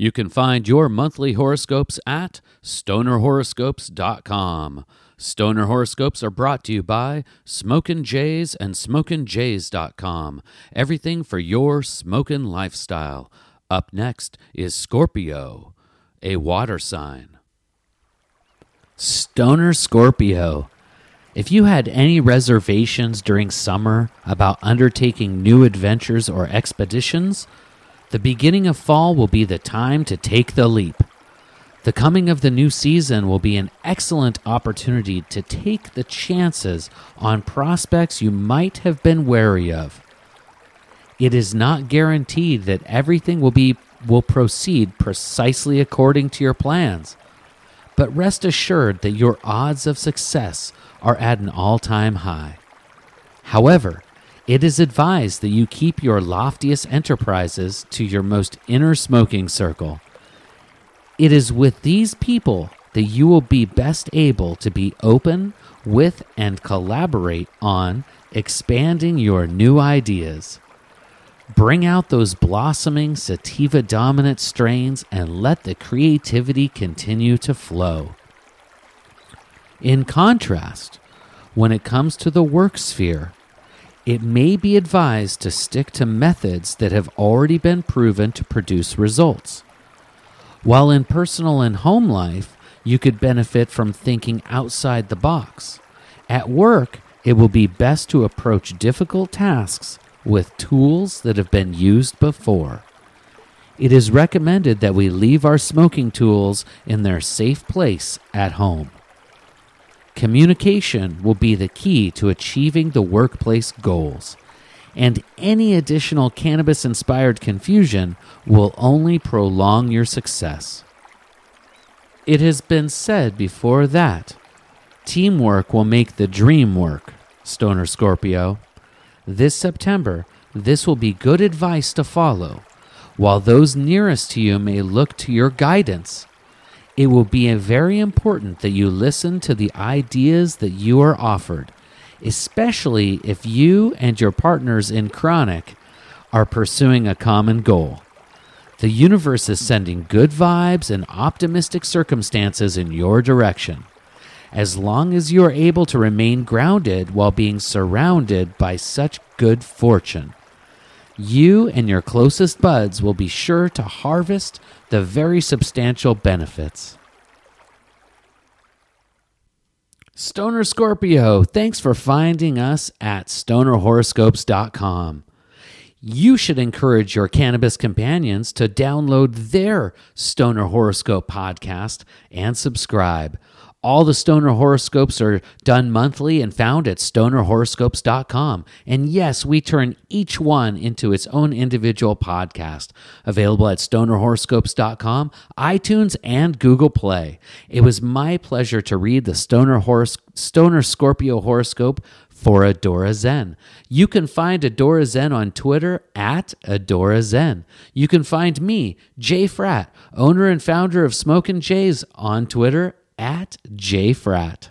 You can find your monthly horoscopes at stonerhoroscopes.com. Stoner horoscopes are brought to you by Smokin' Jays and SmokinJays.com. Everything for your smokin' lifestyle. Up next is Scorpio, a water sign. Stoner Scorpio. If you had any reservations during summer about undertaking new adventures or expeditions, the beginning of fall will be the time to take the leap. The coming of the new season will be an excellent opportunity to take the chances on prospects you might have been wary of. It is not guaranteed that everything will be will proceed precisely according to your plans, but rest assured that your odds of success are at an all-time high. However, it is advised that you keep your loftiest enterprises to your most inner smoking circle. It is with these people that you will be best able to be open with and collaborate on expanding your new ideas. Bring out those blossoming sativa dominant strains and let the creativity continue to flow. In contrast, when it comes to the work sphere, it may be advised to stick to methods that have already been proven to produce results. While in personal and home life, you could benefit from thinking outside the box. At work, it will be best to approach difficult tasks with tools that have been used before. It is recommended that we leave our smoking tools in their safe place at home. Communication will be the key to achieving the workplace goals, and any additional cannabis inspired confusion will only prolong your success. It has been said before that teamwork will make the dream work, Stoner Scorpio. This September, this will be good advice to follow. While those nearest to you may look to your guidance, it will be very important that you listen to the ideas that you are offered, especially if you and your partners in chronic are pursuing a common goal. The universe is sending good vibes and optimistic circumstances in your direction. As long as you are able to remain grounded while being surrounded by such good fortune, you and your closest buds will be sure to harvest the very substantial benefits. Stoner Scorpio, thanks for finding us at stonerhoroscopes.com. You should encourage your cannabis companions to download their Stoner Horoscope podcast and subscribe. All the Stoner horoscopes are done monthly and found at stonerhoroscopes.com. And yes, we turn each one into its own individual podcast, available at stonerhoroscopes.com, iTunes, and Google Play. It was my pleasure to read the Stoner, Horos- Stoner Scorpio horoscope for Adora Zen. You can find Adora Zen on Twitter at Adora Zen. You can find me, Jay Frat, owner and founder of Smokin' Jays, on Twitter at JFrat.